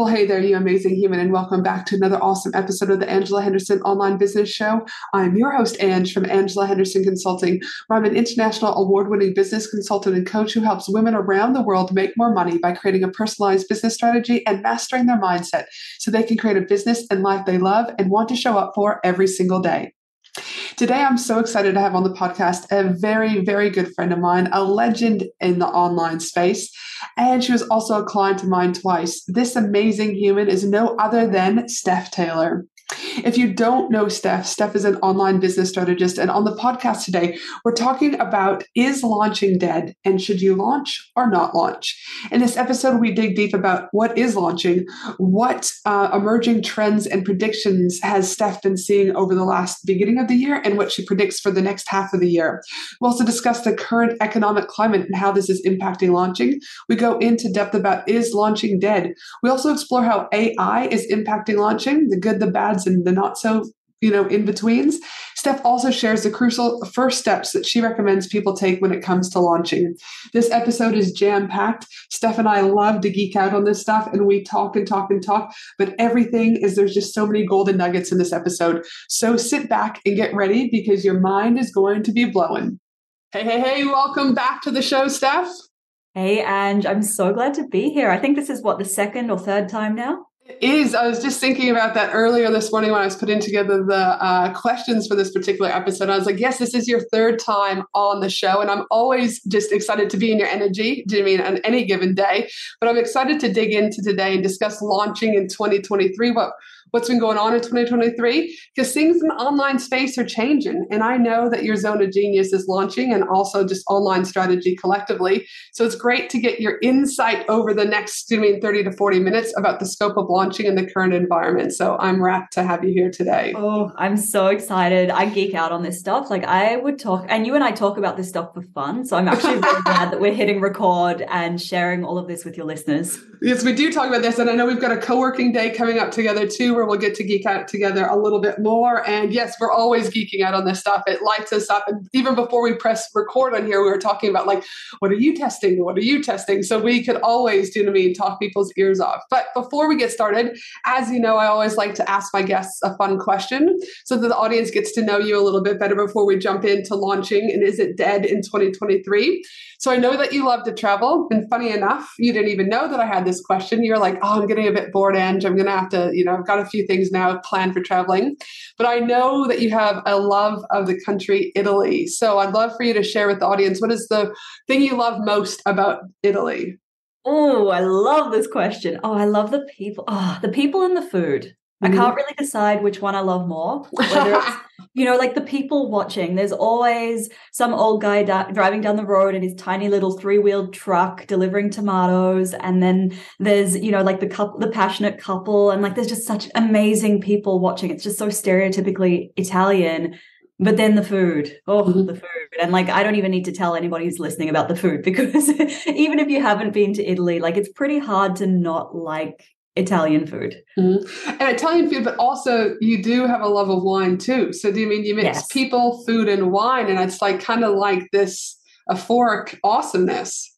Well, hey there, you amazing human, and welcome back to another awesome episode of the Angela Henderson Online Business Show. I'm your host, Ange from Angela Henderson Consulting, where I'm an international award winning business consultant and coach who helps women around the world make more money by creating a personalized business strategy and mastering their mindset so they can create a business and life they love and want to show up for every single day. Today, I'm so excited to have on the podcast a very, very good friend of mine, a legend in the online space. And she was also a client of mine twice. This amazing human is no other than Steph Taylor. If you don't know Steph, Steph is an online business strategist. And on the podcast today, we're talking about is launching dead and should you launch or not launch? In this episode, we dig deep about what is launching, what uh, emerging trends and predictions has Steph been seeing over the last beginning of the year and what she predicts for the next half of the year. We also discuss the current economic climate and how this is impacting launching. We go into depth about is launching dead. We also explore how AI is impacting launching, the good, the bad, and the not so you know in betweens steph also shares the crucial first steps that she recommends people take when it comes to launching. This episode is jam packed steph and i love to geek out on this stuff and we talk and talk and talk but everything is there's just so many golden nuggets in this episode. So sit back and get ready because your mind is going to be blowing. Hey hey hey welcome back to the show steph. Hey, and I'm so glad to be here. I think this is what the second or third time now? Is. I was just thinking about that earlier this morning when I was putting together the uh, questions for this particular episode. I was like, yes, this is your third time on the show. And I'm always just excited to be in your energy, do you mean on any given day? But I'm excited to dig into today and discuss launching in 2023. What what's been going on in 2023 because things in the online space are changing. And I know that your Zone of Genius is launching and also just online strategy collectively. So it's great to get your insight over the next, I mean, 30 to 40 minutes about the scope of launching in the current environment. So I'm wrapped to have you here today. Oh, I'm so excited. I geek out on this stuff. Like I would talk, and you and I talk about this stuff for fun. So I'm actually really glad that we're hitting record and sharing all of this with your listeners. Yes, we do talk about this. And I know we've got a co working day coming up together too we'll get to geek out together a little bit more. And yes, we're always geeking out on this stuff. It lights us up. And even before we press record on here, we were talking about like, what are you testing? What are you testing? So we could always, do you know I mean, talk people's ears off. But before we get started, as you know, I always like to ask my guests a fun question so that the audience gets to know you a little bit better before we jump into launching and is it dead in 2023? So I know that you love to travel. And funny enough, you didn't even know that I had this question. You're like, oh, I'm getting a bit bored, Ange. I'm going to have to, you know, I've got a few things now planned for traveling. But I know that you have a love of the country Italy. So I'd love for you to share with the audience what is the thing you love most about Italy? Oh, I love this question. Oh, I love the people. Oh, the people and the food. I can't mm-hmm. really decide which one I love more. Whether it's, you know, like the people watching. There's always some old guy da- driving down the road in his tiny little three-wheeled truck delivering tomatoes, and then there's, you know, like the couple, the passionate couple, and like there's just such amazing people watching. It's just so stereotypically Italian. But then the food, oh, mm-hmm. the food. And like, I don't even need to tell anybody who's listening about the food because even if you haven't been to Italy, like, it's pretty hard to not like Italian food. Mm-hmm. And Italian food, but also you do have a love of wine too. So do you mean you mix yes. people, food, and wine, and it's like kind of like this euphoric awesomeness?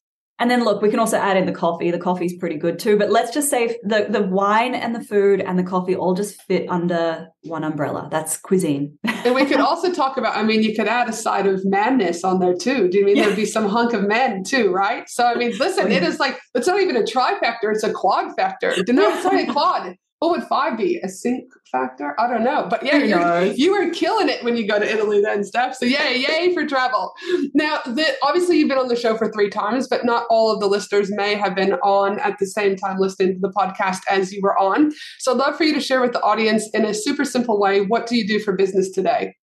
And then look, we can also add in the coffee. The coffee's pretty good too. But let's just say the, the wine and the food and the coffee all just fit under one umbrella. That's cuisine. and we could also talk about, I mean, you could add a side of madness on there too. Do you mean yeah. there'd be some hunk of men too, right? So I mean, listen, oh, yeah. it is like it's not even a trifecta, it's a quad factor. No, it's not a quad. What would five be? A sync factor? I don't know. But yeah, you you were killing it when you go to Italy then, Steph. So yay, yay for travel. Now, the, obviously you've been on the show for three times, but not all of the listeners may have been on at the same time listening to the podcast as you were on. So I'd love for you to share with the audience in a super simple way, what do you do for business today?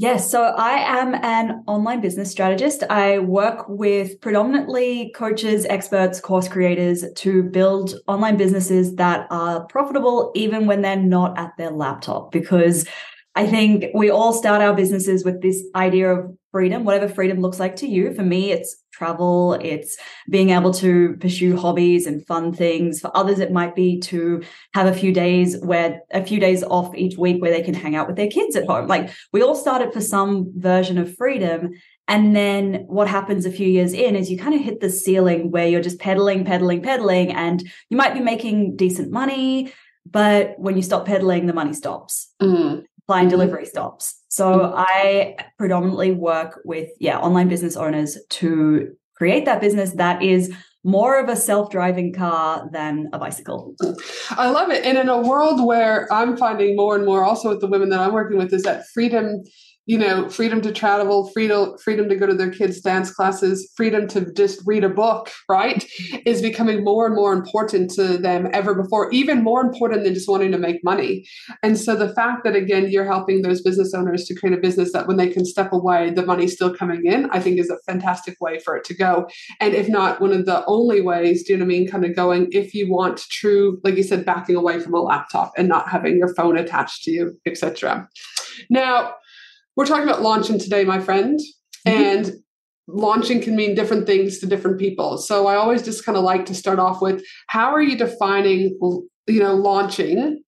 Yes, so I am an online business strategist. I work with predominantly coaches, experts, course creators to build online businesses that are profitable even when they're not at their laptop because I think we all start our businesses with this idea of freedom, whatever freedom looks like to you. For me, it's travel, it's being able to pursue hobbies and fun things. For others, it might be to have a few days where a few days off each week where they can hang out with their kids at home. Like we all started for some version of freedom. And then what happens a few years in is you kind of hit the ceiling where you're just pedaling, pedaling, pedaling, and you might be making decent money. But when you stop pedaling, the money stops. Mm flying delivery stops. So. I predominantly work with yeah, online business owners to create that business that is more of a self-driving car than a bicycle. I love it. And in a world where I'm finding more and more also with the women that I'm working with is that freedom you know, freedom to travel, freedom, freedom to go to their kids' dance classes, freedom to just read a book, right, is becoming more and more important to them ever before, even more important than just wanting to make money. And so the fact that, again, you're helping those business owners to create a business that when they can step away, the money's still coming in, I think is a fantastic way for it to go. And if not one of the only ways, do you know what I mean? Kind of going, if you want true, like you said, backing away from a laptop and not having your phone attached to you, etc. Now, we're talking about launching today, my friend. Mm-hmm. And launching can mean different things to different people. So I always just kind of like to start off with how are you defining, you know, launching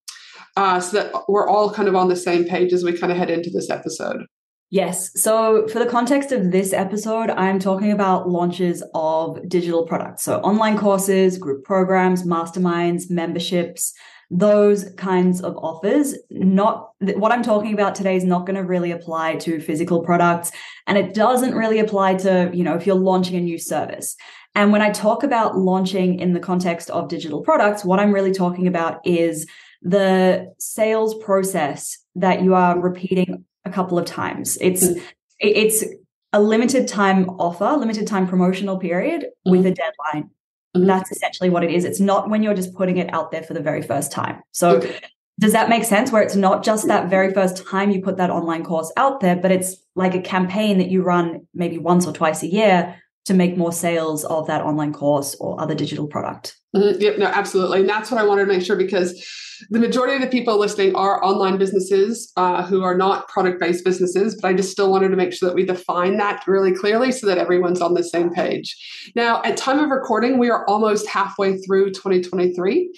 uh, so that we're all kind of on the same page as we kind of head into this episode. Yes. So, for the context of this episode, I'm talking about launches of digital products. So, online courses, group programs, masterminds, memberships, those kinds of offers. Not what I'm talking about today is not going to really apply to physical products. And it doesn't really apply to, you know, if you're launching a new service. And when I talk about launching in the context of digital products, what I'm really talking about is the sales process that you are repeating a couple of times. It's, mm. it's, a limited time offer, limited time promotional period mm. with a deadline. Mm-hmm. That's essentially what it is. It's not when you're just putting it out there for the very first time. So, okay. does that make sense? Where it's not just that very first time you put that online course out there, but it's like a campaign that you run maybe once or twice a year to make more sales of that online course or other digital product. Mm-hmm. Yep, no, absolutely. And that's what I wanted to make sure because the majority of the people listening are online businesses uh, who are not product based businesses, but I just still wanted to make sure that we define that really clearly so that everyone's on the same page. Now, at time of recording, we are almost halfway through 2023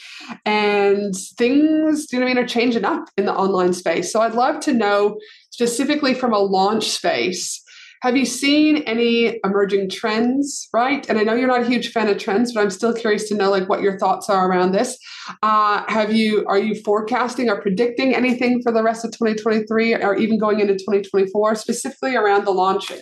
and things, you know I mean, are changing up in the online space. So I'd love to know specifically from a launch space have you seen any emerging trends, right? And I know you're not a huge fan of trends, but I'm still curious to know like what your thoughts are around this. Uh, have you are you forecasting or predicting anything for the rest of 2023 or even going into 2024, specifically around the launching?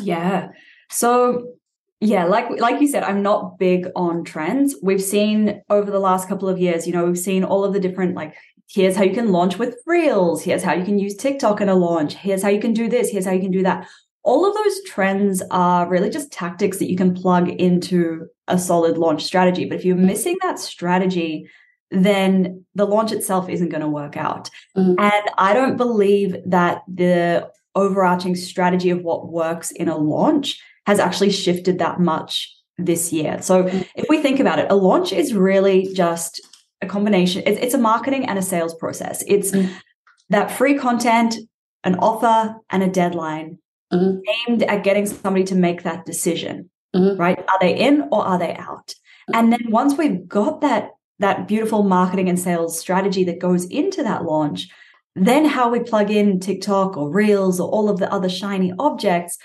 Yeah. So yeah, like like you said, I'm not big on trends. We've seen over the last couple of years, you know, we've seen all of the different like here's how you can launch with Reels, here's how you can use TikTok in a launch, here's how you can do this, here's how you can do that all of those trends are really just tactics that you can plug into a solid launch strategy. But if you're missing that strategy, then the launch itself isn't going to work out. Mm-hmm. And I don't believe that the overarching strategy of what works in a launch has actually shifted that much this year. So mm-hmm. if we think about it, a launch is really just a combination, it's, it's a marketing and a sales process. It's mm-hmm. that free content, an offer, and a deadline mm-hmm. aimed at getting somebody to make that decision, mm-hmm. right? Are they in or are they out? Mm-hmm. And then once we've got that that beautiful marketing and sales strategy that goes into that launch, then how we plug in TikTok or Reels or all of the other shiny objects,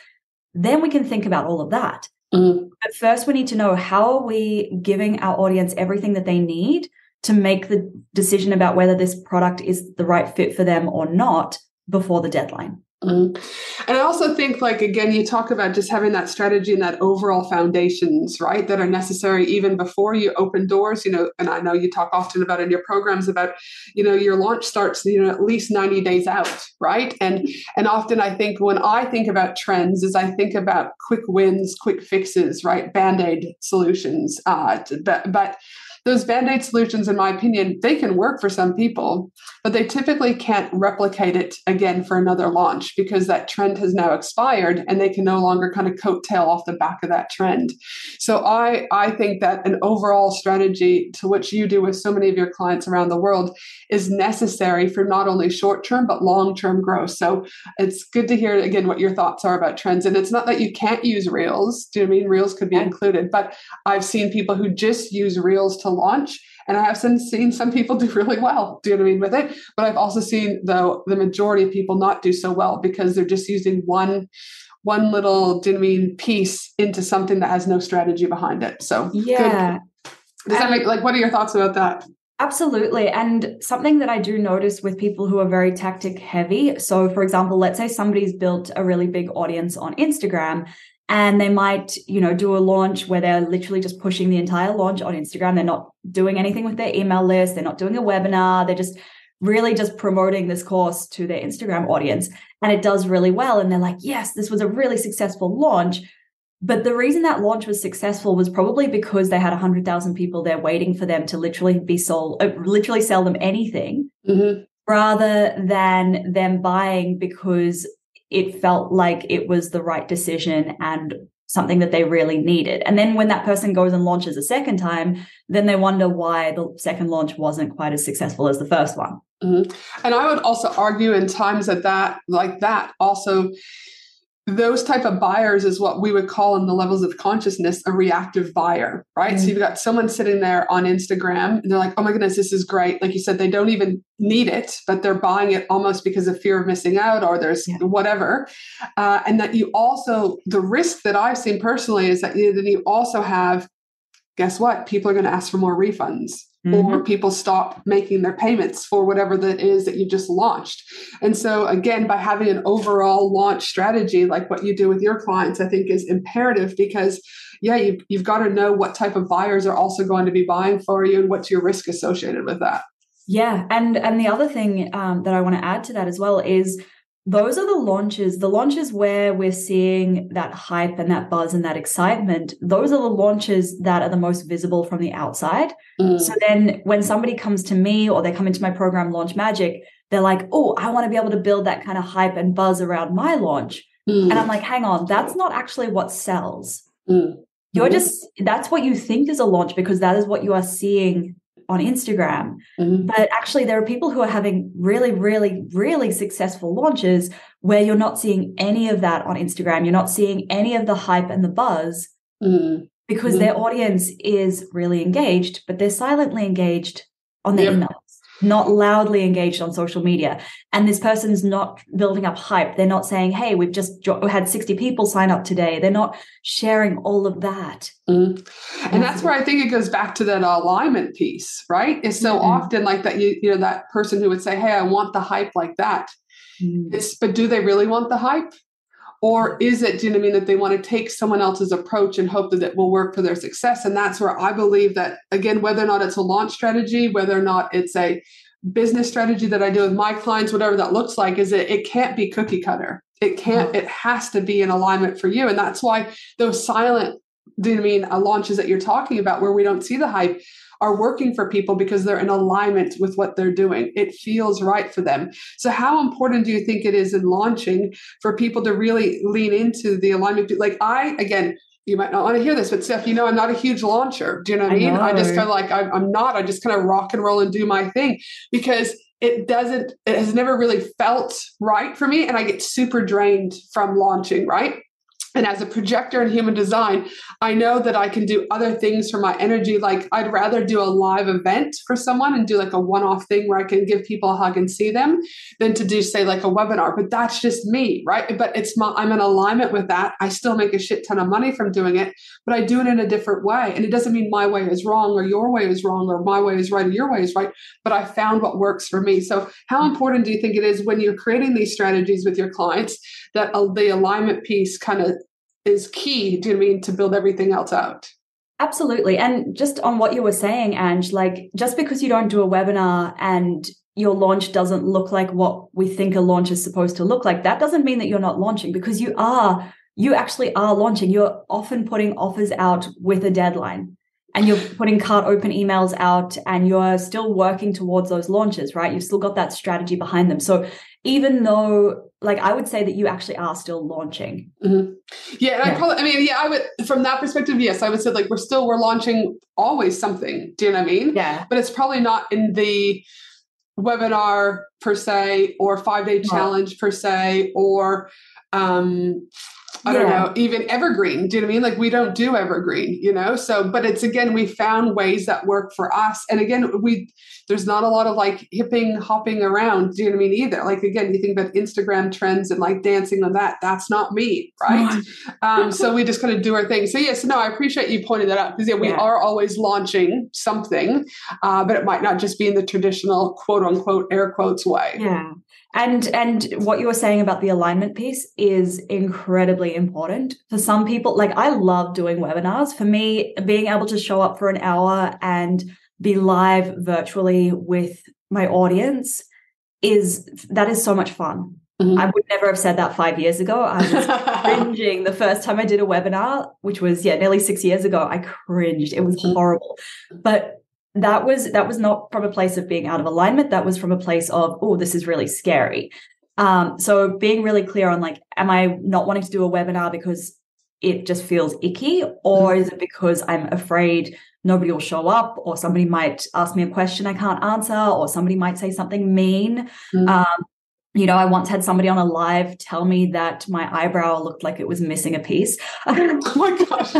then we can think about all of that. Mm. But first, we need to know how are we giving our audience everything that they need to make the decision about whether this product is the right fit for them or not before the deadline. Mm. And I also think, like, again, you talk about just having that strategy and that overall foundations, right, that are necessary even before you open doors, you know. And I know you talk often about in your programs about, you know, your launch starts, you know, at least 90 days out, right? And and often I think when I think about trends, is I think about quick wins, quick fixes, right? Band aid solutions. Uh, but, but those band-aid solutions in my opinion they can work for some people but they typically can't replicate it again for another launch because that trend has now expired and they can no longer kind of coattail off the back of that trend. So i i think that an overall strategy to which you do with so many of your clients around the world is necessary for not only short term but long term growth. So it's good to hear again what your thoughts are about trends. And it's not that you can't use reels do you know I mean? Reels could be included but i've seen people who just use reels to launch. And I have seen some people do really well, do you know what I mean, with it. But I've also seen, though, the majority of people not do so well because they're just using one one little, do you know what I mean, piece into something that has no strategy behind it. So yeah. Good. Does that make like what are your thoughts about that? Absolutely. And something that I do notice with people who are very tactic heavy. So, for example, let's say somebody's built a really big audience on Instagram and they might you know do a launch where they're literally just pushing the entire launch on instagram. They're not doing anything with their email list. They're not doing a webinar. They're just really just promoting this course to their instagram audience. And it does really well. And they're like yes this was a really successful launch. But the reason that launch was successful was probably because they had 100,000 people there waiting for them to literally be sold, uh, literally sell them anything, mm-hmm. rather than them buying because it felt like it was the right decision and something that they really needed. And then when that person goes and launches a second time, then they wonder why the second launch wasn't quite as successful as the first one. Mm-hmm. And I would also argue in times that that like that also those type of buyers is what we would call in the levels of consciousness a reactive buyer right? Mm-hmm. so you've got someone sitting there on instagram and they're like oh my goodness this is great. Like you said they don't even need it but they're buying it almost because of fear of missing out or there's yeah. whatever. Uh, and that you also the risk that i've seen personally is that you, that you also have guess what? People are going to ask for more refunds mm-hmm. or people stop making their payments for whatever that is that you just launched. And so, again, by having an overall launch strategy like what you do with your clients, I think is imperative because, yeah, you've, you've got to know what type of buyers are also going to be buying for you and what's your risk associated with that. Yeah, and and the other thing um, that I want to add to that as well is those are the launches, the launches where we're seeing that hype and that buzz and that excitement. Those are the launches that are the most visible from the outside. Mm. So then when somebody comes to me or they come into my program, Launch Magic, they're like, oh, I want to be able to build that kind of hype and buzz around my launch. Mm. And I'm like, hang on, that's not actually what sells. Mm. You're mm-hmm. just, that's what you think is a launch because that is what you are seeing on Instagram. Mm-hmm. But actually, there are people who are having really, really, really successful launches where you're not seeing any of that on Instagram. You're not seeing any of the hype and the buzz mm-hmm. because mm-hmm. their audience is really engaged, but they're silently engaged on their yep. emails not loudly engaged on social media. And this person's not building up hype. They're not saying, Hey, we've just had 60 people sign up today. They're not sharing all of that. Mm. And that's where I think it goes back to that alignment piece, right? Is so mm-hmm. often like that, you, you know, that person who would say, Hey, I want the hype like that. Mm. but do they really want the hype? Or is it, do you know what I mean, that they want to take someone else's approach and hope that it will work for their success? And that's where I believe that, again, whether or not it's a launch strategy, whether or not it's a business strategy that I do with my clients, whatever that looks like, is it, it can't be cookie cutter. It can't, it has to be in alignment for you. And that's why those silent, do you know I mean, uh, launches that you're talking about where we don't see the hype are working for people because they're in alignment with what they're doing. It feels right for them. So, how important do you think it is in launching for people to really lean into the alignment? Like, I, again, you might not want to hear this, but Steph, you know, I'm not a huge launcher. Do you know what I mean? I, I just kind of like, I'm not, I just kind of rock and roll and do my thing because it doesn't, it has never really felt right for me. And I get super drained from launching, right? And as a projector in human design i know that i can do other things for my energy. Like i'd rather do a live event for someone and do like a one-off thing where i can give people a hug and see them than to do say like a webinar. But that's just me right? But it's my i'm in alignment with that. I still make a shit ton of money from doing it but i do it in a different way. And it doesn't mean my way is wrong or your way is wrong or my way is right or your way is right but i found what works for me. So how hmm. important do you think it is when you're creating these strategies with your clients that the alignment piece kind of is key, do you mean, to build everything else out? Absolutely. And just on what you were saying, Ange, like just because you don't do a webinar and your launch doesn't look like what we think a launch is supposed to look like, that doesn't mean that you're not launching because you are, you actually are launching. You're often putting offers out with a deadline and you're putting cart open emails out and you're still working towards those launches, right? You've still got that strategy behind them. So even though like I would say that you actually are still launching. Mm-hmm. Yeah, and yeah. I probably I mean, yeah, I would from that perspective, yes, I would say like we're still we're launching always something. Do you know what I mean? Yeah. But it's probably not in the webinar per se or five day challenge per se or um I yeah. don't know, even evergreen. Do you know what I mean? Like we don't do evergreen, you know? So, but it's again, we found ways that work for us. And again, we, there's not a lot of like hipping, hopping around. Do you know what I mean? Either. Like again, you think about Instagram trends and like dancing on that. That's not me, right? um, so we just kind of do our thing. So yes, no, I appreciate you pointing that out because yeah, we yeah. are always launching something, uh, but it might not just be in the traditional quote unquote air quotes way. Yeah. And and what you were saying about the alignment piece is incredibly important. For some people, like I love doing webinars. For me, being able to show up for an hour and be live virtually with my audience is that is so much fun. Mm-hmm. I would never have said that five years ago. I was cringing the first time I did a webinar, which was yeah, nearly six years ago. I cringed. It was mm-hmm. horrible. But that was that was not from a place of being out of alignment. That was from a place of oh this is really scary. Um, so being really clear on like am i not wanting to do a webinar because it just feels icky? Or mm-hmm. is it because i'm afraid nobody will show up? Or somebody might ask me a question i can't answer? Or somebody might say something mean? Mm-hmm. um, you know, I once had somebody on a live tell me that my eyebrow looked like it was missing a piece. oh my gosh.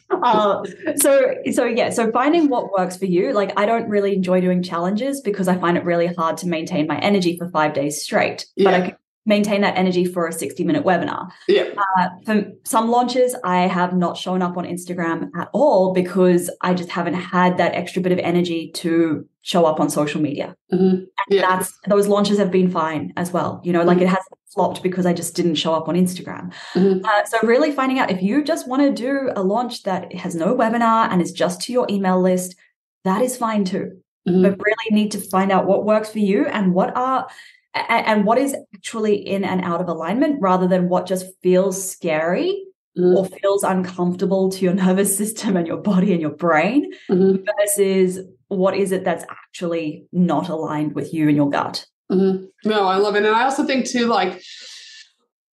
uh, so, so yeah, so finding what works for you. Like, I don't really enjoy doing challenges because I find it really hard to maintain my energy for five days straight. Yeah. But I can maintain that energy for a 60 minute webinar. Yeah. Uh, for some launches, I have not shown up on Instagram at all because I just haven't had that extra bit of energy to show up on social media. Mm-hmm. Yeah. That's those launches have been fine as well. You know, like mm-hmm. it hasn't flopped because I just didn't show up on Instagram. Mm-hmm. Uh, so really finding out if you just want to do a launch that has no webinar and is just to your email list, that is fine too. Mm-hmm. But really need to find out what works for you and what are and what is actually in and out of alignment rather than what just feels scary mm. or feels uncomfortable to your nervous system and your body and your brain mm-hmm. versus what is it that's actually not aligned with you and your gut. Mm-hmm. No, I love it. And I also think too, like,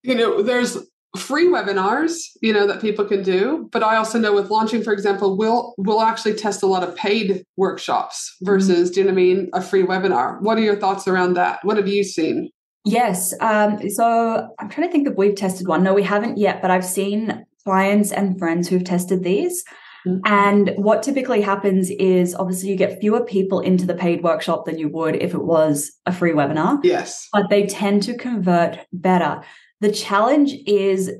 you know, there's free webinars you know that people can do but i also know with launching for example we'll we'll actually test a lot of paid workshops versus mm-hmm. do you know what i mean a free webinar. What are your thoughts around that? What have you seen? Yes um, so i'm trying to think if we've tested one. No we haven't yet but i've seen clients and friends who've tested these. Mm-hmm. and what typically happens is obviously you get fewer people into the paid workshop than you would if it was a free webinar. Yes. But they tend to convert better the challenge is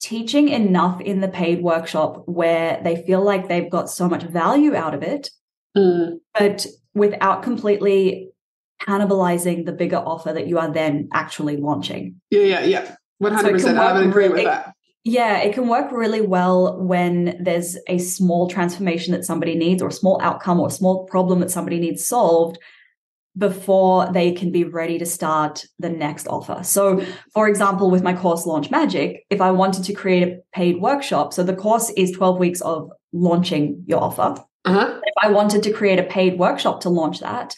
teaching enough in the paid workshop where they feel like they've got so much value out of it, mm. but without completely cannibalizing the bigger offer that you are then actually launching. Yeah, yeah, yeah. 100%. So I would agree really, with that. Yeah, it can work really well when there's a small transformation that somebody needs, or a small outcome, or a small problem that somebody needs solved before they can be ready to start the next offer. So, for example, with my course Launch Magic, if I wanted to create a paid workshop, so the course is 12 weeks of launching your offer. Uh-huh. If I wanted to create a paid workshop to launch that,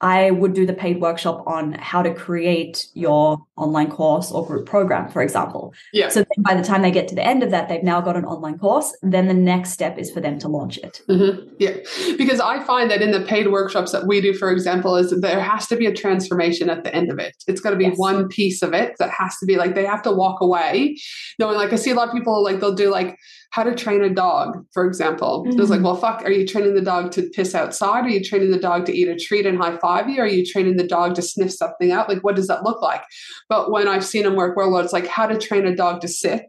I would do the paid workshop on how to create your online course or group program, for example. Yeah. So then by the time they get to the end of that, they've now got an online course. Then the next step is for them to launch it. Mm-hmm. Yeah. Because I find that in the paid workshops that we do, for example, is that there has to be a transformation at the end of it. It's got to be yes. one piece of it that has to be like they have to walk away knowing, like, I see a lot of people like they'll do like, how to train a dog, for example. Mm-hmm. It was like, well, fuck, are you training the dog to piss outside? Are you training the dog to eat a treat and high five you? Are you training the dog to sniff something out? Like, what does that look like? But when I've seen them work well, it's like how to train a dog to sit.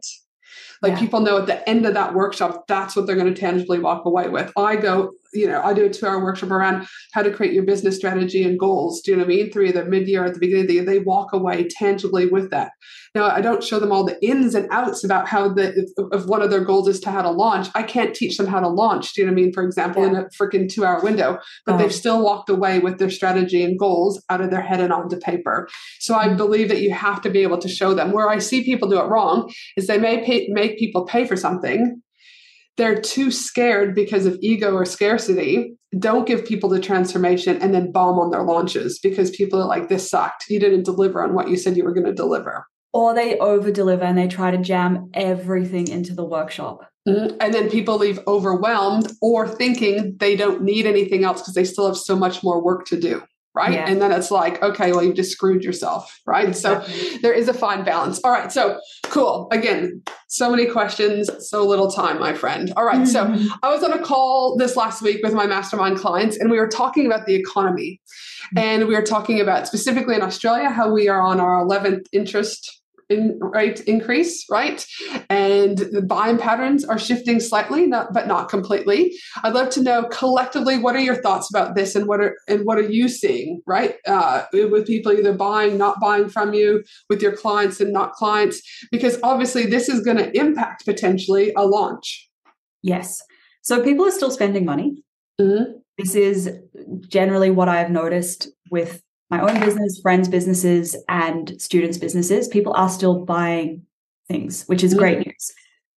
Like yeah. people know at the end of that workshop, that's what they're going to tangibly walk away with. I go, you know, I do a two hour workshop around how to create your business strategy and goals. Do you know what I mean? Through either mid year at the beginning of the year, they walk away tangibly with that. Now, I don't show them all the ins and outs about how the, if one of their goals is to how to launch. I can't teach them how to launch. Do you know what I mean? For example, yeah. in a freaking two hour window, but they've still walked away with their strategy and goals out of their head and onto paper. So I mm-hmm. believe that you have to be able to show them. Where I see people do it wrong is they may pay, make people pay for something they're too scared because of ego or scarcity don't give people the transformation and then bomb on their launches because people are like this sucked you didn't deliver on what you said you were going to deliver or they over deliver and they try to jam everything into the workshop mm-hmm. and then people leave overwhelmed or thinking they don't need anything else because they still have so much more work to do right? Yeah. And then it's like, okay, well, you just screwed yourself, right? Exactly. So there is a fine balance. All right, so cool. Again, so many questions, so little time, my friend. All right, so mm-hmm. I was on a call this last week with my mastermind clients, and we were talking about the economy. Mm-hmm. And we were talking about specifically in Australia how we are on our 11th interest in rate increase, right? And the buying patterns are shifting slightly, not, but not completely. I'd love to know collectively what are your thoughts about this, and what are and what are you seeing, right? Uh, with people either buying, not buying from you, with your clients and not clients, because obviously this is going to impact potentially a launch. Yes. So people are still spending money. Mm-hmm. This is generally what I've noticed with my own business, friends' businesses, and students' businesses, people are still buying things, which is great news.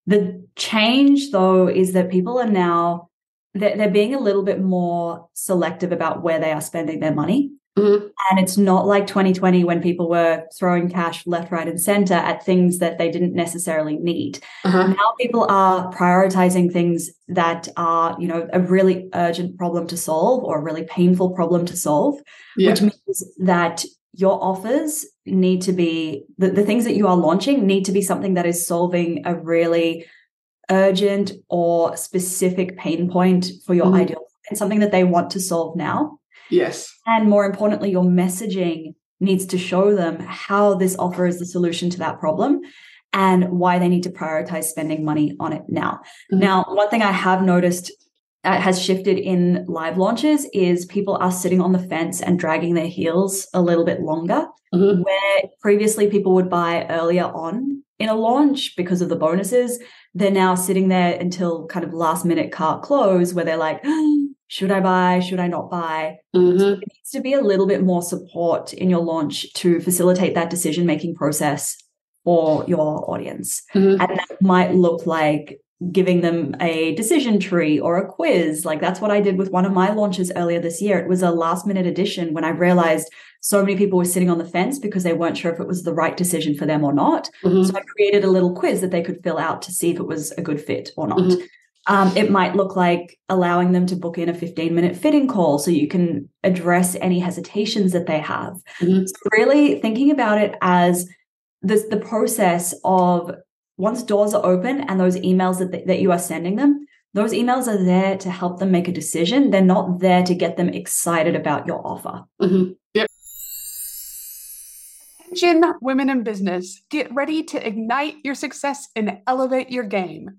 The change, though, is that people are now they're, they're being a little bit more selective about where they are spending their money. Mm-hmm. And it's not like 2020 when people were throwing cash left, right, and center at things that they didn't necessarily need. Uh-huh. Now people are prioritizing things that are, you know, a really urgent problem to solve or a really painful problem to solve, yeah. which means that your offers need to be the, the things that you are launching need to be something that is solving a really urgent or specific pain point for your mm-hmm. ideal and something that they want to solve now. Yes. And more importantly, your messaging needs to show them how this offer is the solution to that problem and why they need to prioritize spending money on it now. Mm-hmm. Now, one thing I have noticed has shifted in live launches is people are sitting on the fence and dragging their heels a little bit longer. Mm-hmm. Where previously people would buy earlier on in a launch because of the bonuses, they're now sitting there until kind of last minute cart close where they're like, should I buy? Should I not buy? Mm-hmm. So needs to be a little bit more support in your launch to facilitate that decision making process for your audience. Mm-hmm. And that might look like giving them a decision tree or a quiz. Like that's what I did with one of my launches earlier this year. It was a last minute addition when I realized so many people were sitting on the fence because they weren't sure if it was the right decision for them or not. Mm-hmm. So I created a little quiz that they could fill out to see if it was a good fit or not. Mm-hmm. Um, it might look like allowing them to book in a 15 minute fitting call so you can address any hesitations that they have. Mm-hmm. So really thinking about it as this, the process of once doors are open and those emails that, that you are sending them, those emails are there to help them make a decision. They're not there to get them excited about your offer. Mm-hmm. Yep. Attention, women in business, get ready to ignite your success and elevate your game.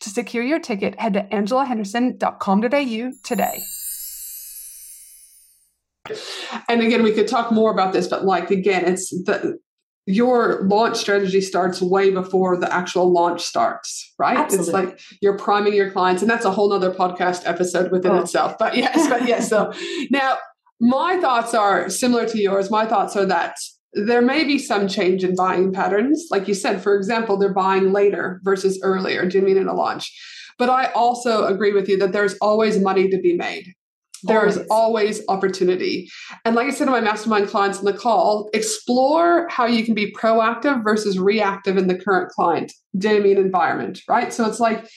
To secure your ticket, head to angelahenderson.com.au today. And again, we could talk more about this, but like again, it's the your launch strategy starts way before the actual launch starts, right? Absolutely. It's like you're priming your clients, and that's a whole nother podcast episode within oh. itself. But yes, but yes. So now my thoughts are similar to yours. My thoughts are that there may be some change in buying patterns. Like you said, for example, they're buying later versus earlier. Do you mean in a launch? But I also agree with you that there's always money to be made. There always. is always opportunity. And like I said to my mastermind clients in the call, explore how you can be proactive versus reactive in the current client, Damien environment, right? So it's like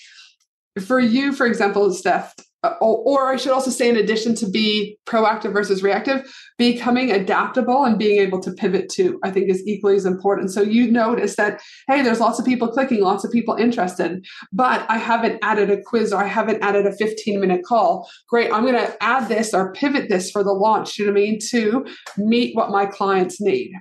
for you, for example, Steph, Uh, or, I should also say, in addition to be proactive versus reactive, becoming adaptable and being able to pivot too, I think, is equally as important. So you notice that, hey, there's lots of people clicking, lots of people interested, but I haven't added a quiz or I haven't added a 15 minute call. Great, I'm going to add this or pivot this for the launch, you know what I mean, to meet what my clients need.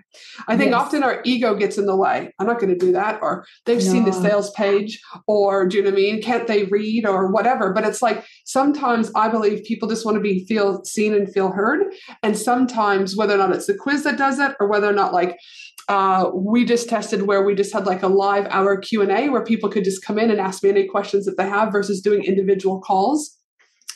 I think yes. often our ego gets in the way. I'm not going to do that, or they've no. seen the sales page, or do you know what I mean? Can't they read or whatever? But it's like sometimes I believe people just want to be feel seen and feel heard. And sometimes whether or not it's the quiz that does it or whether or not like uh, we just tested where we just had like a live hour q&a where people could just come in and ask me any questions that they have versus doing individual calls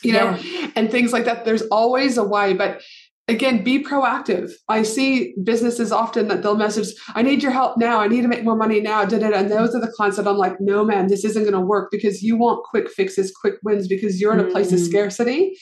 you know yeah. and things like that there's always a way but again be proactive. I see businesses often that they'll message i need your help now. I need to make more money now and those are the clients that i'm like no man this isn't going to work because you want quick fixes quick wins because you're in a place mm. of scarcity.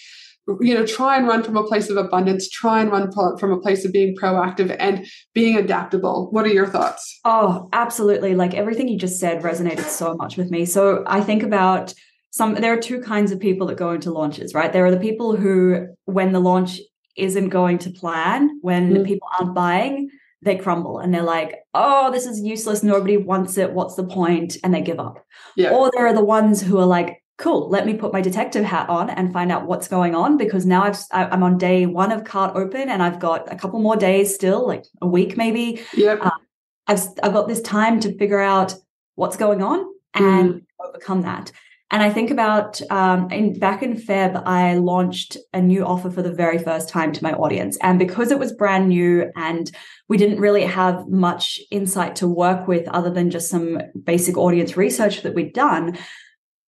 You know try and run from a place of abundance. Try and run from a place of being proactive and being adaptable. What are your thoughts? Oh absolutely. Like everything you just said resonated so much with me. So i think about some there are two kinds of people that go into launches right? There are the people who when the launch isn't going to plan, when mm. people aren't buying, they crumble and they're like, oh, this is useless. Nobody wants it. What's the point? And they give up. Yeah. Or there are the ones who are like, cool, let me put my detective hat on and find out what's going on because now I've, I'm on day one of cart open and I've got a couple more days still, like a week maybe. Yep. Uh, I've, I've got this time to figure out what's going on and mm. overcome that. And I think about um, in back in Feb, I launched a new offer for the very first time to my audience. And because it was brand new and we didn't really have much insight to work with other than just some basic audience research that we'd done,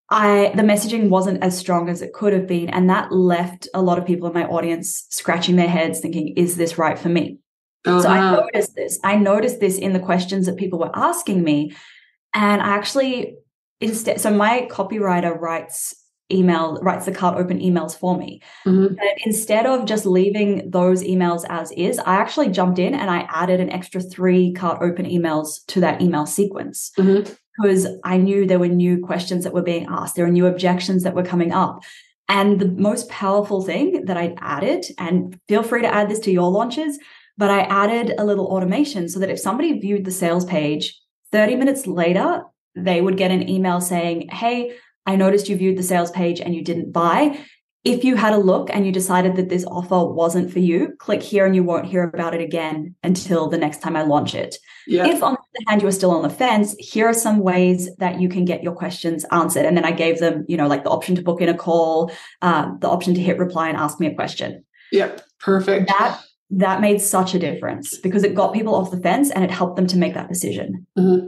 I the messaging wasn't as strong as it could have been. And that left a lot of people in my audience scratching their heads thinking, is this right for me? Uh-huh. So I uh-huh. noticed this. I noticed this in the questions that people were asking me. And I actually instead so my copywriter writes email writes the cart open emails for me mm-hmm. but instead of just leaving those emails as is i actually jumped in and i added an extra three cart open emails to that email sequence mm-hmm. because i knew there were new questions that were being asked there were new objections that were coming up and the most powerful thing that i added and feel free to add this to your launches but i added a little automation so that if somebody viewed the sales page 30 minutes later they would get an email saying, Hey, I noticed you viewed the sales page and you didn't buy. If you had a look and you decided that this offer wasn't for you, click here and you won't hear about it again until the next time I launch it. Yeah. If on the other hand you are still on the fence, here are some ways that you can get your questions answered. And then I gave them, you know, like the option to book in a call, um, the option to hit reply and ask me a question. Yep, perfect. That that made such a difference because it got people off the fence and it helped them to make that decision. Mm-hmm.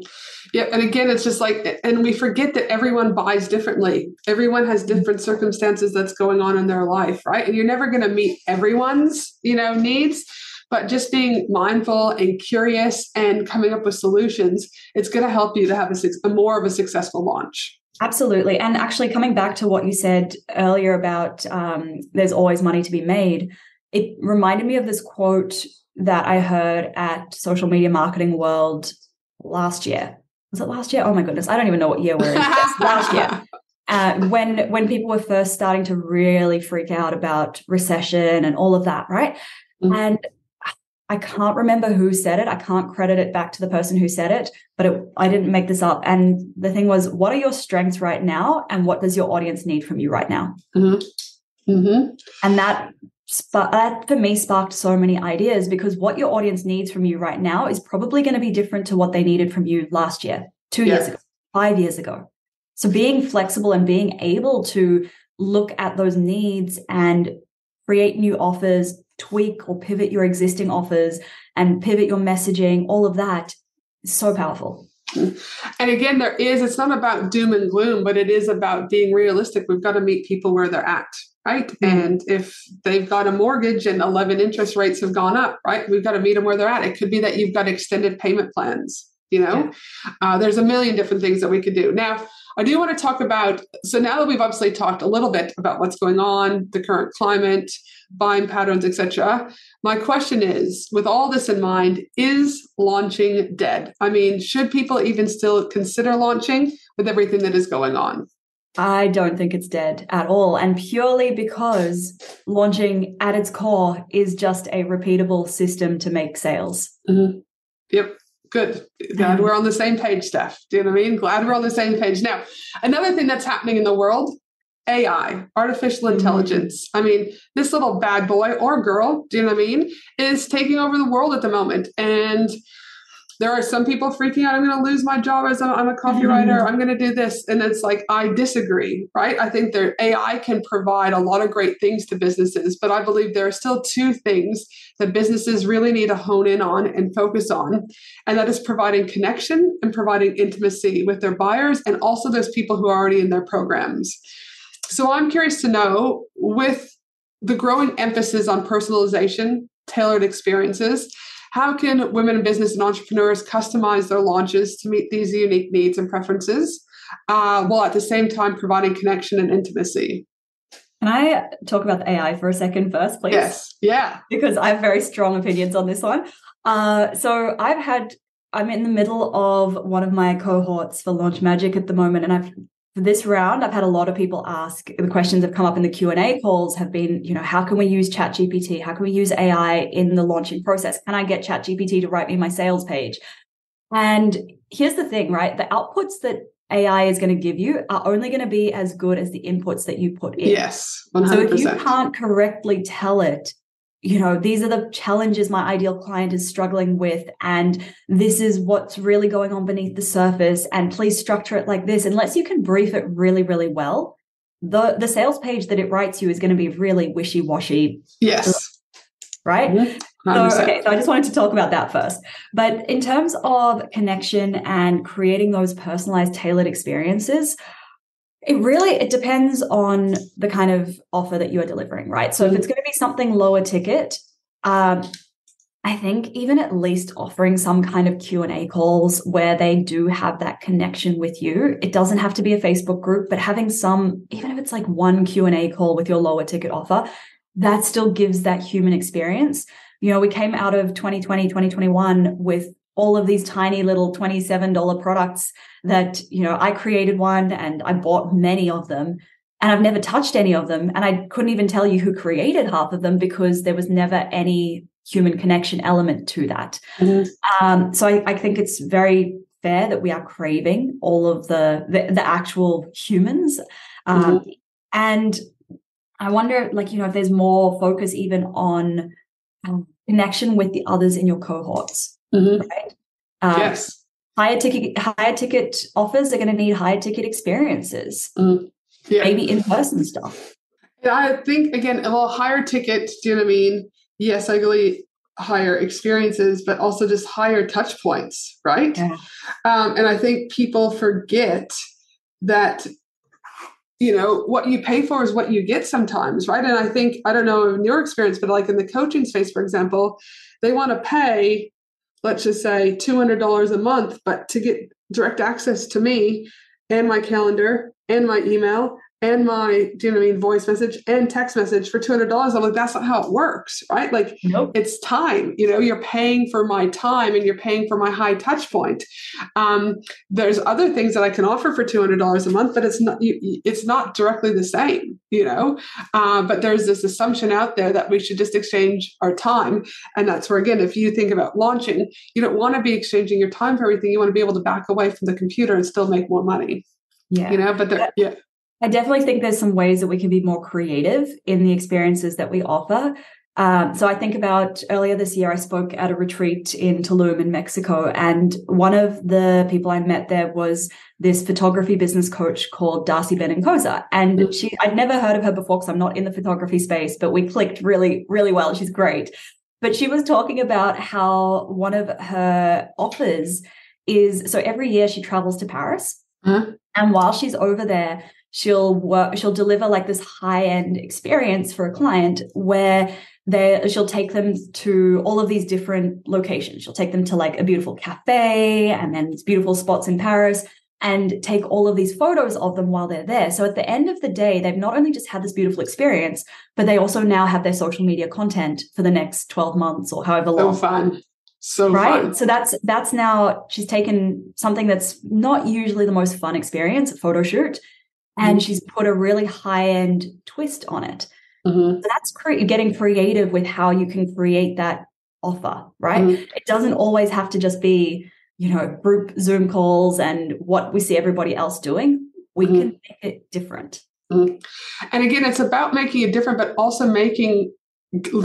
Yeah. And again, it's just like, and we forget that everyone buys differently. Everyone has different circumstances that's going on in their life, right? And you're never going to meet everyone's, you know, needs. But just being mindful and curious and coming up with solutions, it's going to help you to have a, a more of a successful launch. Absolutely. And actually, coming back to what you said earlier about um, there's always money to be made, it reminded me of this quote that I heard at Social Media Marketing World last year. Was it last year? Oh my goodness, I don't even know what year we're in. last year. Uh, when when people were first starting to really freak out about recession and all of that, right? Mm-hmm. And I can't remember who said it. I can't credit it back to the person who said it, but it, I didn't make this up. And the thing was, what are your strengths right now? And what does your audience need from you right now? Mm-hmm. Mm-hmm. And that, that uh, for me sparked so many ideas because what your audience needs from you right now is probably going to be different to what they needed from you last year, two yeah. years ago, five years ago. So being flexible and being able to look at those needs and create new offers, tweak or pivot your existing offers and pivot your messaging, all of that is so powerful. And again, there is, it's not about doom and gloom, but it is about being realistic. We've got to meet people where they're at, right? And if they've got a mortgage and 11 interest rates have gone up, right? We've got to meet them where they're at. It could be that you've got extended payment plans, you know? Yeah. Uh, there's a million different things that we could do. Now, I do want to talk about so now that we've obviously talked a little bit about what's going on, the current climate, buying patterns, etc. My question is, with all this in mind, is launching dead? I mean, should people even still consider launching with everything that is going on? I don't think it's dead at all. And purely because launching at its core is just a repeatable system to make sales. Mm-hmm. Yep. Good. Glad we're on the same page, Steph. Do you know what I mean? Glad we're on the same page. Now, another thing that's happening in the world AI, artificial mm-hmm. intelligence. Mm-hmm. I mean, this little bad boy or girl, do you know what I mean, is taking over the world at the moment. And there are some people freaking out i'm going to lose my job as a, I'm a copywriter mm-hmm. i'm going to do this and it's like i disagree right i think that ai can provide a lot of great things to businesses but i believe there are still two things that businesses really need to hone in on and focus on and that is providing connection and providing intimacy with their buyers and also those people who are already in their programs so i'm curious to know with the growing emphasis on personalization tailored experiences how can women in business and entrepreneurs customize their launches to meet these unique needs and preferences uh, while at the same time providing connection and intimacy? Can I talk about the AI for a second first, please? Yes. Yeah. Because I have very strong opinions on this one. Uh, so I've had, I'm in the middle of one of my cohorts for Launch Magic at the moment, and I've for this round, I've had a lot of people ask the questions have come up in the Q and A calls have been, you know, how can we use Chat GPT? How can we use AI in the launching process? Can I get Chat GPT to write me my sales page? And here's the thing, right? The outputs that AI is going to give you are only going to be as good as the inputs that you put in. Yes. 100%. So if you can't correctly tell it you know, these are the challenges my ideal client is struggling with. And this is what's really going on beneath the surface. And please structure it like this. Unless you can brief it really, really well, the, the sales page that it writes you is going to be really wishy washy. Yes. Right. Mm-hmm. So, okay. So I just wanted to talk about that first. But in terms of connection and creating those personalized, tailored experiences, it really it depends on the kind of offer that you are delivering, right? So if it's going to be something lower ticket, um, I think even at least offering some kind of Q&A calls where they do have that connection with you. It doesn't have to be a Facebook group, but having some even if it's like one Q&A call with your lower ticket offer, that still gives that human experience. You know, we came out of 2020, 2021 with all of these tiny little $27 products that, you know, I created one and I bought many of them and I've never touched any of them. And I couldn't even tell you who created half of them because there was never any human connection element to that. Mm-hmm. Um, so I, I, think it's very fair that we are craving all of the, the, the actual humans. Um, mm-hmm. And I wonder, like, you know, if there's more focus even on um, connection with the others in your cohorts mm-hmm. right? Um, yes. Higher ticket, higher ticket offers are going to need higher ticket experiences, mm. yeah. maybe in person stuff. I think again, well, higher ticket. Do you know what I mean? Yes, I agree. Higher experiences, but also just higher touch points, right? Yeah. Um, and I think people forget that you know what you pay for is what you get sometimes right and i think i don't know in your experience but like in the coaching space for example they want to pay let's just say $200 a month, but to get direct access to me and my calendar and my email and my, do you know what I mean, voice message and text message for $200. I'm like, that's not how it works, right? Like nope. it's time, you know, you're paying for my time and you're paying for my high touch point. Um, there's other things that I can offer for $200 a month, but it's not, you, it's not directly the same. you know uh, but there's this assumption out there that we should just exchange our time and that's where again if you think about launching you don't want to be exchanging your time for everything you want to be able to back away from the computer and still make more money yeah you know but there, yeah I definitely think there's some ways that we can be more creative in the experiences that we offer. Um, so I think about earlier this year, I spoke at a retreat in Tulum in Mexico, and one of the people I met there was this photography business coach called Darcy Benincasa. And she, I'd never heard of her before because I'm not in the photography space, but we clicked really, really well. She's great. But she was talking about how one of her offers is so every year she travels to Paris. And while she's over there, she'll work, she'll deliver like this high end experience for a client where they she'll take them to all of these different locations. She'll take them to like a beautiful cafe and then these beautiful spots in Paris and take all of these photos of them while they're there. So at the end of the day, they've not only just had this beautiful experience, but they also now have their social media content for the next 12 months or however long. So fun. So right. Fun. So that's that's now she's taken something that's not usually the most fun experience, a photo shoot, and mm-hmm. she's put a really high end twist on it. Mm-hmm. So that's cre- getting creative with how you can create that offer, right? Mm-hmm. It doesn't always have to just be, you know, group Zoom calls and what we see everybody else doing. We mm-hmm. can make it different. Mm-hmm. And again, it's about making it different, but also making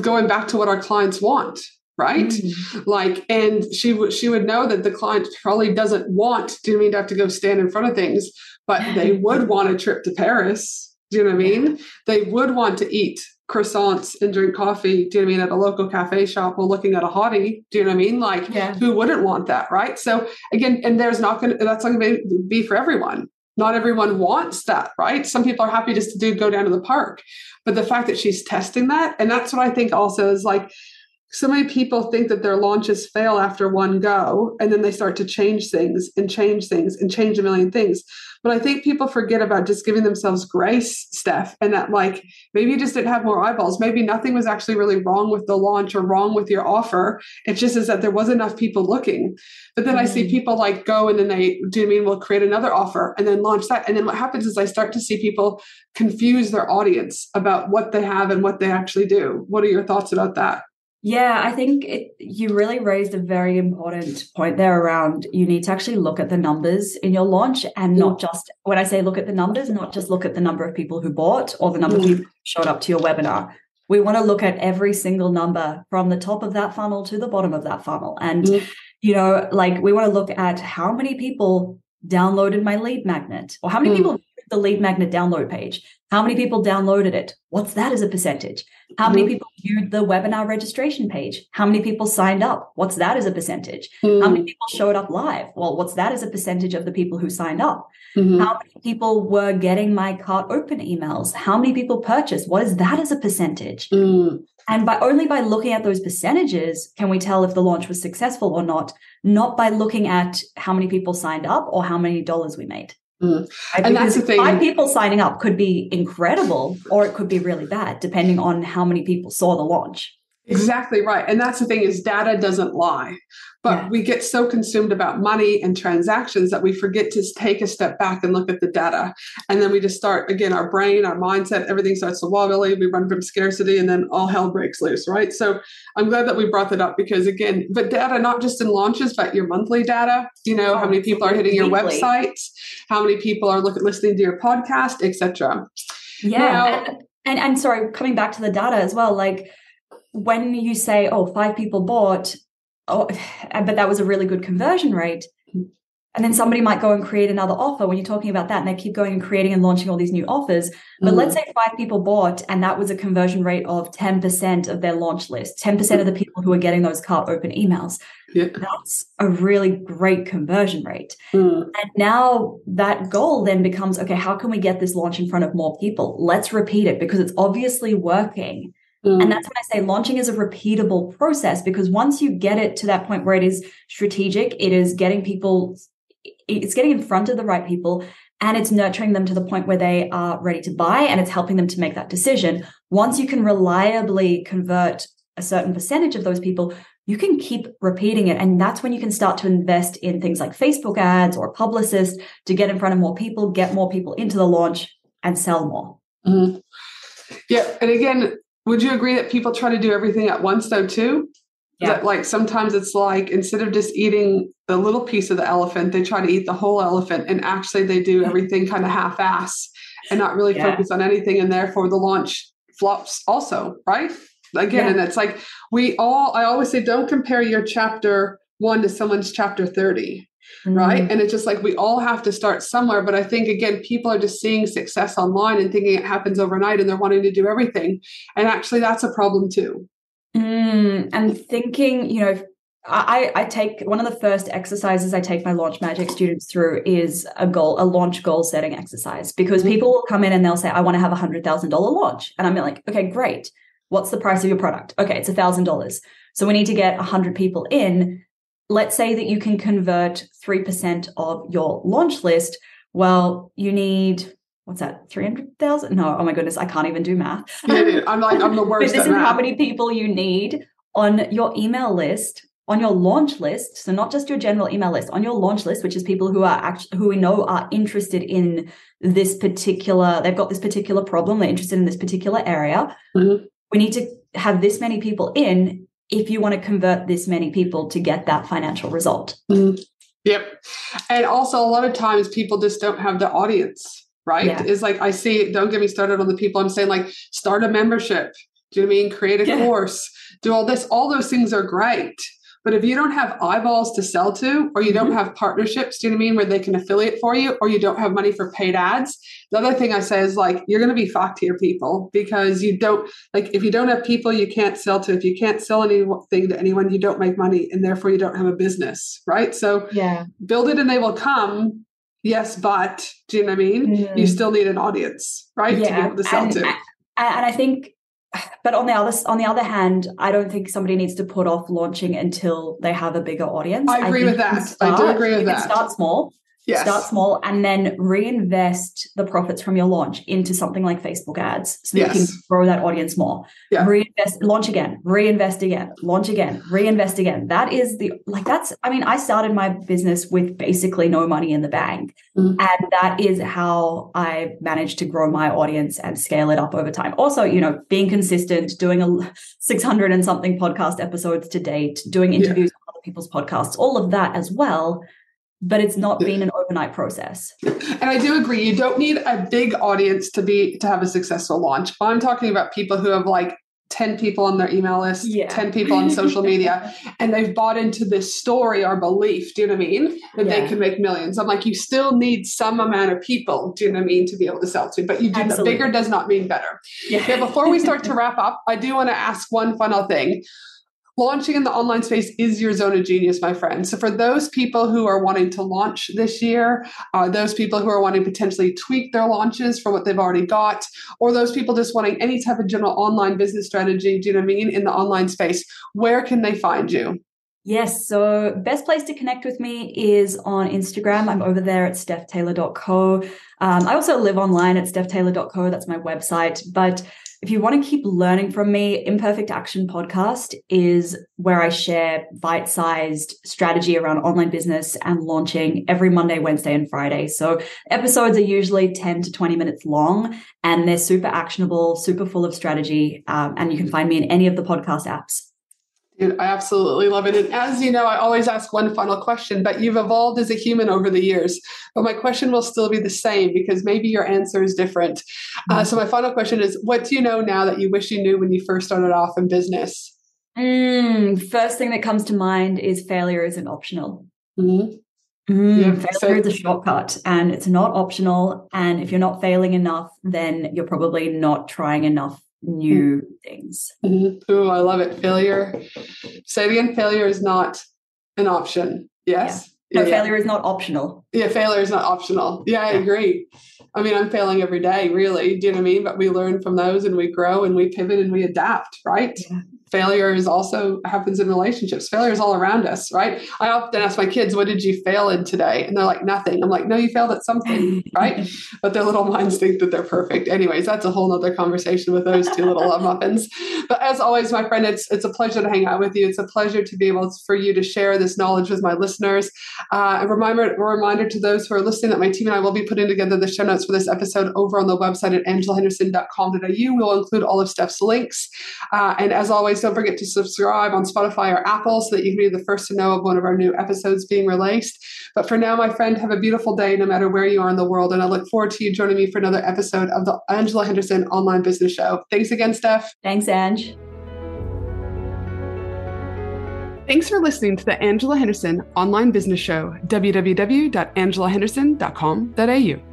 going back to what our clients want right mm. like and she would she would know that the client probably doesn't want do you mean to have to go stand in front of things but they would want a trip to paris do you know what I mean? They would want to eat croissants and drink coffee, do you know what I mean, at a local cafe shop while looking at a hottie. Do you know what I mean? Like yeah. who wouldn't want that, right? So again, and there's not gonna that's not gonna be for everyone. Not everyone wants that, right? Some people are happy just to do go down to the park. But the fact that she's testing that, and that's what I think also is like so many people think that their launches fail after one go and then they start to change things and change things and change a million things. But i think people forget about just giving themselves grace steph and that like maybe you just didn't have more eyeballs. Maybe nothing was actually really wrong with the launch or wrong with your offer. It just is that there was enough people looking. But then mm-hmm. i see mm-hmm. people like go and then they do you mean we'll create another offer and then launch that. And then what happens is i start to see people confuse their audience about what they have and what they actually do. What are your thoughts about that yeah, I think it, you really raised a very important point there around you need to actually look at the numbers in your launch and not mm. just, when I say look at the numbers, not just look at the number of people who bought or the number of mm. people who showed up to your webinar. We want to look at every single number from the top of that funnel to the bottom of that funnel. And, mm. you know, like we want to look at how many people downloaded my lead magnet or how many mm. people the lead magnet download page. How many people downloaded it? What's that as a percentage? How many mm-hmm. people viewed the webinar registration page? How many people signed up? What's that as a percentage? Mm. How many mm. people showed up live? Well, what's that as a percentage of the people who signed up? Mm-hmm. How many people were getting my cart open emails? How many people purchased? What is that as a percentage? Mm. And by only by looking at those percentages can we tell if the launch was successful or not, not by looking at how many people signed up or how many dollars we made. Mm. And that's the thing. Five people signing up could be incredible, or it could be really bad, depending on how many people saw the launch. Exactly right. And that's the thing is data doesn't lie. But yeah. we get so consumed about money and transactions that we forget to take a step back and look at the data. And then we just start again, our brain, our mindset, everything starts to wobble. We run from scarcity and then all hell breaks loose, right? So I'm glad that we brought that up because again, but data not just in launches, but your monthly data, you know, how oh, many people are hitting your website, how many people are looking listening to your podcast, etc. Yeah. Now, and, and and sorry, coming back to the data as well, like when you say, oh, five people bought, oh, but that was a really good conversion rate. And then somebody might go and create another offer when you're talking about that, and they keep going and creating and launching all these new offers. But mm. let's say five people bought, and that was a conversion rate of 10% of their launch list, 10% of the people who are getting those cart open emails. Yeah. That's a really great conversion rate. Mm. And now that goal then becomes okay, how can we get this launch in front of more people? Let's repeat it because it's obviously working. Mm. And that's when I say launching is a repeatable process because once you get it to that point where it is strategic, it is getting people, it's getting in front of the right people and it's nurturing them to the point where they are ready to buy and it's helping them to make that decision. Once you can reliably convert a certain percentage of those people, you can keep repeating it. And that's when you can start to invest in things like Facebook ads or publicists to get in front of more people, get more people into the launch and sell more. Mm-hmm. Yeah. And again, would you agree that people try to do everything at once though too? Yeah. That like sometimes it's like instead of just eating the little piece of the elephant, they try to eat the whole elephant and actually they do everything kind of half ass and not really yeah. focus on anything. And therefore the launch flops also, right? Again, yeah. and it's like we all I always say don't compare your chapter one to someone's chapter 30 mm-hmm. right and it's just like we all have to start somewhere but i think again people are just seeing success online and thinking it happens overnight and they're wanting to do everything and actually that's a problem too mm, and thinking you know I, I take one of the first exercises I take my launch magic students through is a goal, a launch goal setting exercise because mm-hmm. people will come in and they'll say, I want to have a hundred thousand dollar launch. And I'm like, okay, great. What's the price of your product? Okay, it's a thousand dollars. So we need to get a hundred people in let's say that you can convert 3% of your launch list. Well, you need what's that 300,000 no oh my goodness I can't even do math. Yeah, I'm like I'm the worst this is how many people you need on your email list on your launch list. So not just your general email list on your launch list which is people who are actually who we know are interested in this particular they've got this particular problem they're interested in this particular area. Mm-hmm. we need to have this many people in if you want to convert this many people to get that financial result. Mm-hmm. Yep. And also, a lot of times people just don't have the audience, right? Yeah. Is like, I see, don't get me started on the people I'm saying, like, start a membership. Do you know what I mean? Create a yeah. course, do all this. All those things are great. But if you don't have eyeballs to sell to, or you don't mm-hmm. have partnerships, do you know what I mean, where they can affiliate for you, or you don't have money for paid ads, the other thing I say is like, you're going to be fucked here, people, because you don't, like, if you don't have people you can't sell to, if you can't sell anything to anyone, you don't make money, and therefore you don't have a business, right? So, yeah, build it and they will come. Yes, but do you know what I mean? Mm. You still need an audience, right? Yeah. To be able to sell and, to. And I think but on the other on the other hand, I don't think somebody needs to put off launching until they have a bigger audience. I agree I with that. Start, I do agree with that. Start small. Yes. Start small and then reinvest the profits from your launch into something like Facebook ads so that yes. you can grow that audience more. Yeah. Reinvest, launch again, reinvest again, launch again, reinvest again. That is the like that's I mean, I started my business with basically no money in the bank. Mm-hmm. And that is how I managed to grow my audience and scale it up over time. Also, you know, being consistent, doing a 600 and something podcast episodes to date, doing interviews yeah. on other people's podcasts, all of that as well but it's not been an overnight process. And I do agree. You don't need a big audience to be to have a successful launch. I'm talking about people who have like 10 people on their email list, yeah. 10 people on social media, and they've bought into this story or belief, do you know what I mean? That yeah. they can make millions. I'm like, you still need some amount of people, do you know what I mean, to be able to sell to, but you do Absolutely. bigger does not mean better. Yeah. Okay, before we start to wrap up, I do want to ask one final thing launching in the online space is your zone of genius, my friend. So, for those people who are wanting to launch this year, uh, those people who are wanting to potentially tweak their launches for what they've already got, or those people just wanting any type of general online business strategy, do you know what I mean, in the online space, where can they find you? Yes. So, best place to connect with me is on Instagram. I'm over there at stephtaylor.co. Um, I also live online at stephtaylor.co. That's my website. But if you want to keep learning from me, Imperfect Action Podcast is where I share bite sized strategy around online business and launching every Monday, Wednesday, and Friday. So episodes are usually 10 to 20 minutes long and they're super actionable, super full of strategy. Um, and you can find me in any of the podcast apps. I absolutely love it. And as you know, I always ask one final question, but you've evolved as a human over the years. But my question will still be the same because maybe your answer is different. Uh, mm-hmm. so, my final question is What do you know now that you wish you knew when you first started off in business? Mm, first thing that comes to mind is failure isn't optional. Mm-hmm. Mm, yeah, failure so- is a shortcut and it's not optional. And if you're not failing enough, then you're probably not trying enough new things. Mm-hmm. Oh, I love it. Failure. Say it again. Failure is not an option. Yes. Yeah. No, yeah, failure yeah. is not optional. Yeah, failure is not optional. Yeah, I agree. I mean, I'm failing every day, really. Do you know what I mean? But we learn from those and we grow and we pivot and we adapt, right? Failure is also happens in relationships. Failure is all around us, right? I often ask my kids, "What did you fail in today?" And they're like, "Nothing." I'm like, "No, you failed at something, right?" But their little minds think that they're perfect. Anyways, that's a whole other conversation with those two little love muffins. But as always, my friend, it's it's a pleasure to hang out with you. It's a pleasure to be able to, for you to share this knowledge with my listeners. Uh, a reminder, a reminder to those who are listening that my team and I will be putting together the show notes for this episode over on the website at angelahenderson.com.au. We'll include all of Steph's links. Uh, and as always, don't forget to subscribe on Spotify or Apple so that you can be the first to know of one of our new episodes being released. But for now, my friend, have a beautiful day no matter where you are in the world. And I look forward to you joining me for another episode of the Angela Henderson Online Business Show. Thanks again, Steph. Thanks, Ange. Thanks for listening to the Angela Henderson Online Business Show, www.angelahenderson.com.au.